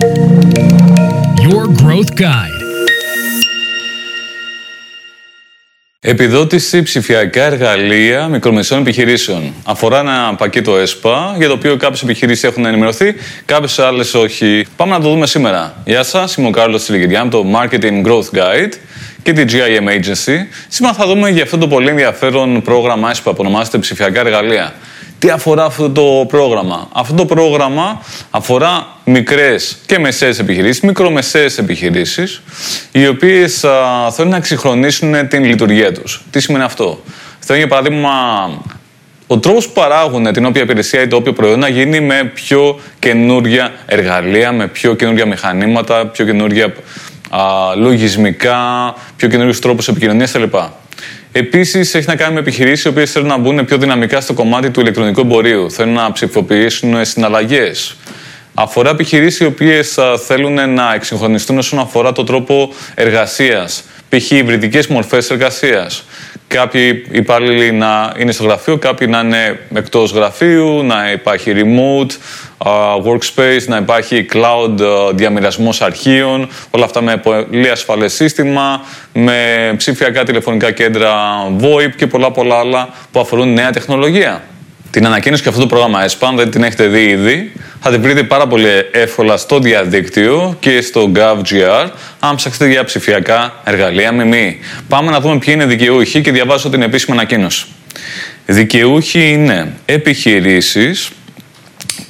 Your Growth Guide. Επιδότηση ψηφιακά εργαλεία μικρομεσαίων επιχειρήσεων. Αφορά ένα πακέτο ΕΣΠΑ για το οποίο κάποιες επιχειρήσεις έχουν ενημερωθεί, κάποιες άλλες όχι. Πάμε να το δούμε σήμερα. Γεια σας, είμαι ο Κάρλος Τσιλιγυριά το Marketing Growth Guide και την GIM Agency. Σήμερα θα δούμε για αυτό το πολύ ενδιαφέρον πρόγραμμα ΕΣΠΑ που ονομάζεται Ψηφιακά Εργαλεία. Τι αφορά αυτό το πρόγραμμα; Αυτό το πρόγραμμα αφορά μικρές και μεσαίες επιχειρήσεις, μικρομεσαίες επιχειρήσεις, οι οποίες θέλουν να εξυγχρονίσουν την λειτουργία τους. Τι σημαίνει αυτό; Θέλουν για παράδειγμα ο τρόπος που παράγουν την όποια υπηρεσία ή το όποιο προϊόν να γίνει με πιο καινούργια εργαλεία, με πιο καινούργια μηχανήματα, πιο καινούργια λογισμικά, πιο καινούριου τρόπους επικοινωνίας κλπ. Επίσης, έχει να κάνει με επιχειρήσεις οι οποίες θέλουν να μπουν πιο δυναμικά στο κομμάτι του ηλεκτρονικού εμπορίου. Θέλουν να ψηφοποιήσουν συναλλαγές. Αφορά επιχειρήσεις οι οποίες θέλουν να εξυγχρονιστούν όσον αφορά το τρόπο εργασίας. Π.χ. υβριδικές μορφές εργασίας. Κάποιοι υπάλληλοι να είναι στο γραφείο, κάποιοι να είναι εκτός γραφείου, να υπάρχει remote, workspace, να υπάρχει cloud διαμοιρασμός αρχείων, όλα αυτά με πολύ ασφαλές σύστημα, με ψηφιακά τηλεφωνικά κέντρα VoIP και πολλά πολλά άλλα που αφορούν νέα τεχνολογία. Την ανακοίνωση και αυτό το πρόγραμμα ESPA, αν δεν την έχετε δει ήδη, θα την βρείτε πάρα πολύ εύκολα στο διαδίκτυο και στο GovGR, αν ψάξετε για ψηφιακά εργαλεία με μη. Πάμε να δούμε ποιοι είναι δικαιούχοι και διαβάζω την επίσημη ανακοίνωση. Δικαιούχοι είναι επιχειρήσεις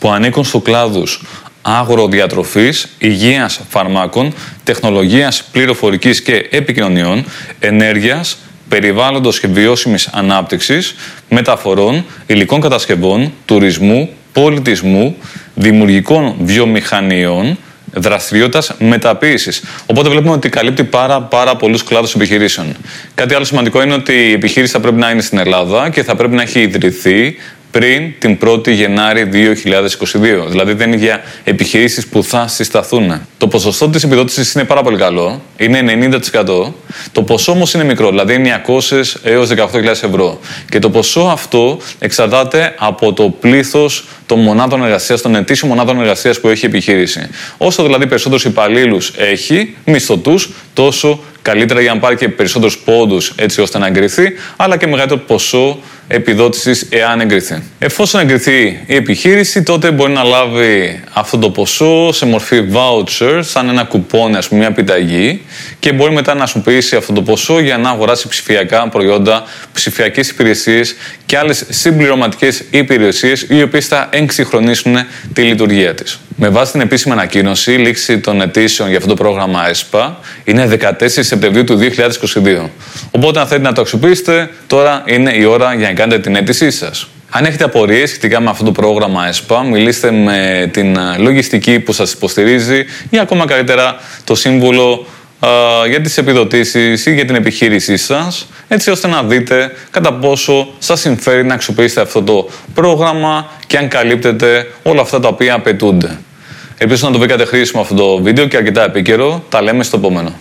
που ανήκουν στο κλάδους αγροδιατροφής, υγείας φαρμάκων, τεχνολογίας πληροφορικής και επικοινωνιών, ενέργειας, περιβάλλοντος και βιώσιμης ανάπτυξης, μεταφορών, υλικών κατασκευών, τουρισμού, πολιτισμού, δημιουργικών βιομηχανιών, δραστηριότητας μεταποίησης. Οπότε βλέπουμε ότι καλύπτει πάρα, πάρα πολλούς κλάδους επιχειρήσεων. Κάτι άλλο σημαντικό είναι ότι η επιχείρηση θα πρέπει να είναι στην Ελλάδα και θα πρέπει να έχει ιδρυθεί πριν την 1η Γενάρη 2022. Δηλαδή δεν είναι για επιχειρήσεις που θα συσταθούν. Το ποσοστό της επιδότησης είναι πάρα πολύ καλό, είναι 90%. Το ποσό όμως είναι μικρό, δηλαδή είναι 900 έως 18.000 ευρώ. Και το ποσό αυτό εξαρτάται από το πλήθος των μονάδων εργασίας, των ετήσιων μονάδων εργασίας που έχει η επιχείρηση. Όσο δηλαδή περισσότερους υπαλλήλους έχει, μισθωτούς, τόσο καλύτερα για να πάρει και περισσότερους πόντους έτσι ώστε να εγκριθεί, αλλά και μεγαλύτερο ποσό επιδότησης εάν εγκριθεί. Εφόσον εγκριθεί η επιχείρηση, τότε μπορεί να λάβει αυτό το ποσό σε μορφή voucher, σαν ένα κουπόνι, ας πούμε, μια επιταγή, και μπορεί μετά να χρησιμοποιήσει αυτό το ποσό για να αγοράσει ψηφιακά προϊόντα, ψηφιακές υπηρεσίες και άλλες συμπληρωματικές υπηρεσίες, οι οποίες θα εξυγχρονίσουν τη λειτουργία της. Με βάση την επίσημη ανακοίνωση, η λήξη των αιτήσεων για αυτό το πρόγραμμα ΕΣΠΑ είναι 14 Σεπτεμβρίου του 2022. Οπότε, αν θέλετε να το αξιοποιήσετε, τώρα είναι η ώρα για να κάνετε την αίτησή σας. Αν έχετε απορίες σχετικά με αυτό το πρόγραμμα ΕΣΠΑ, μιλήστε με την λογιστική που σας υποστηρίζει ή ακόμα καλύτερα το σύμβουλο για τις επιδοτήσεις ή για την επιχείρησή σας, έτσι ώστε να δείτε κατά πόσο σας συμφέρει να αξιοποιήσετε αυτό το πρόγραμμα και αν καλύπτετε όλα αυτά τα οποία απαιτούνται. Ελπίζω να το βρήκατε χρήσιμο αυτό το βίντεο και αρκετά επίκαιρο. Τα λέμε στο επόμενο.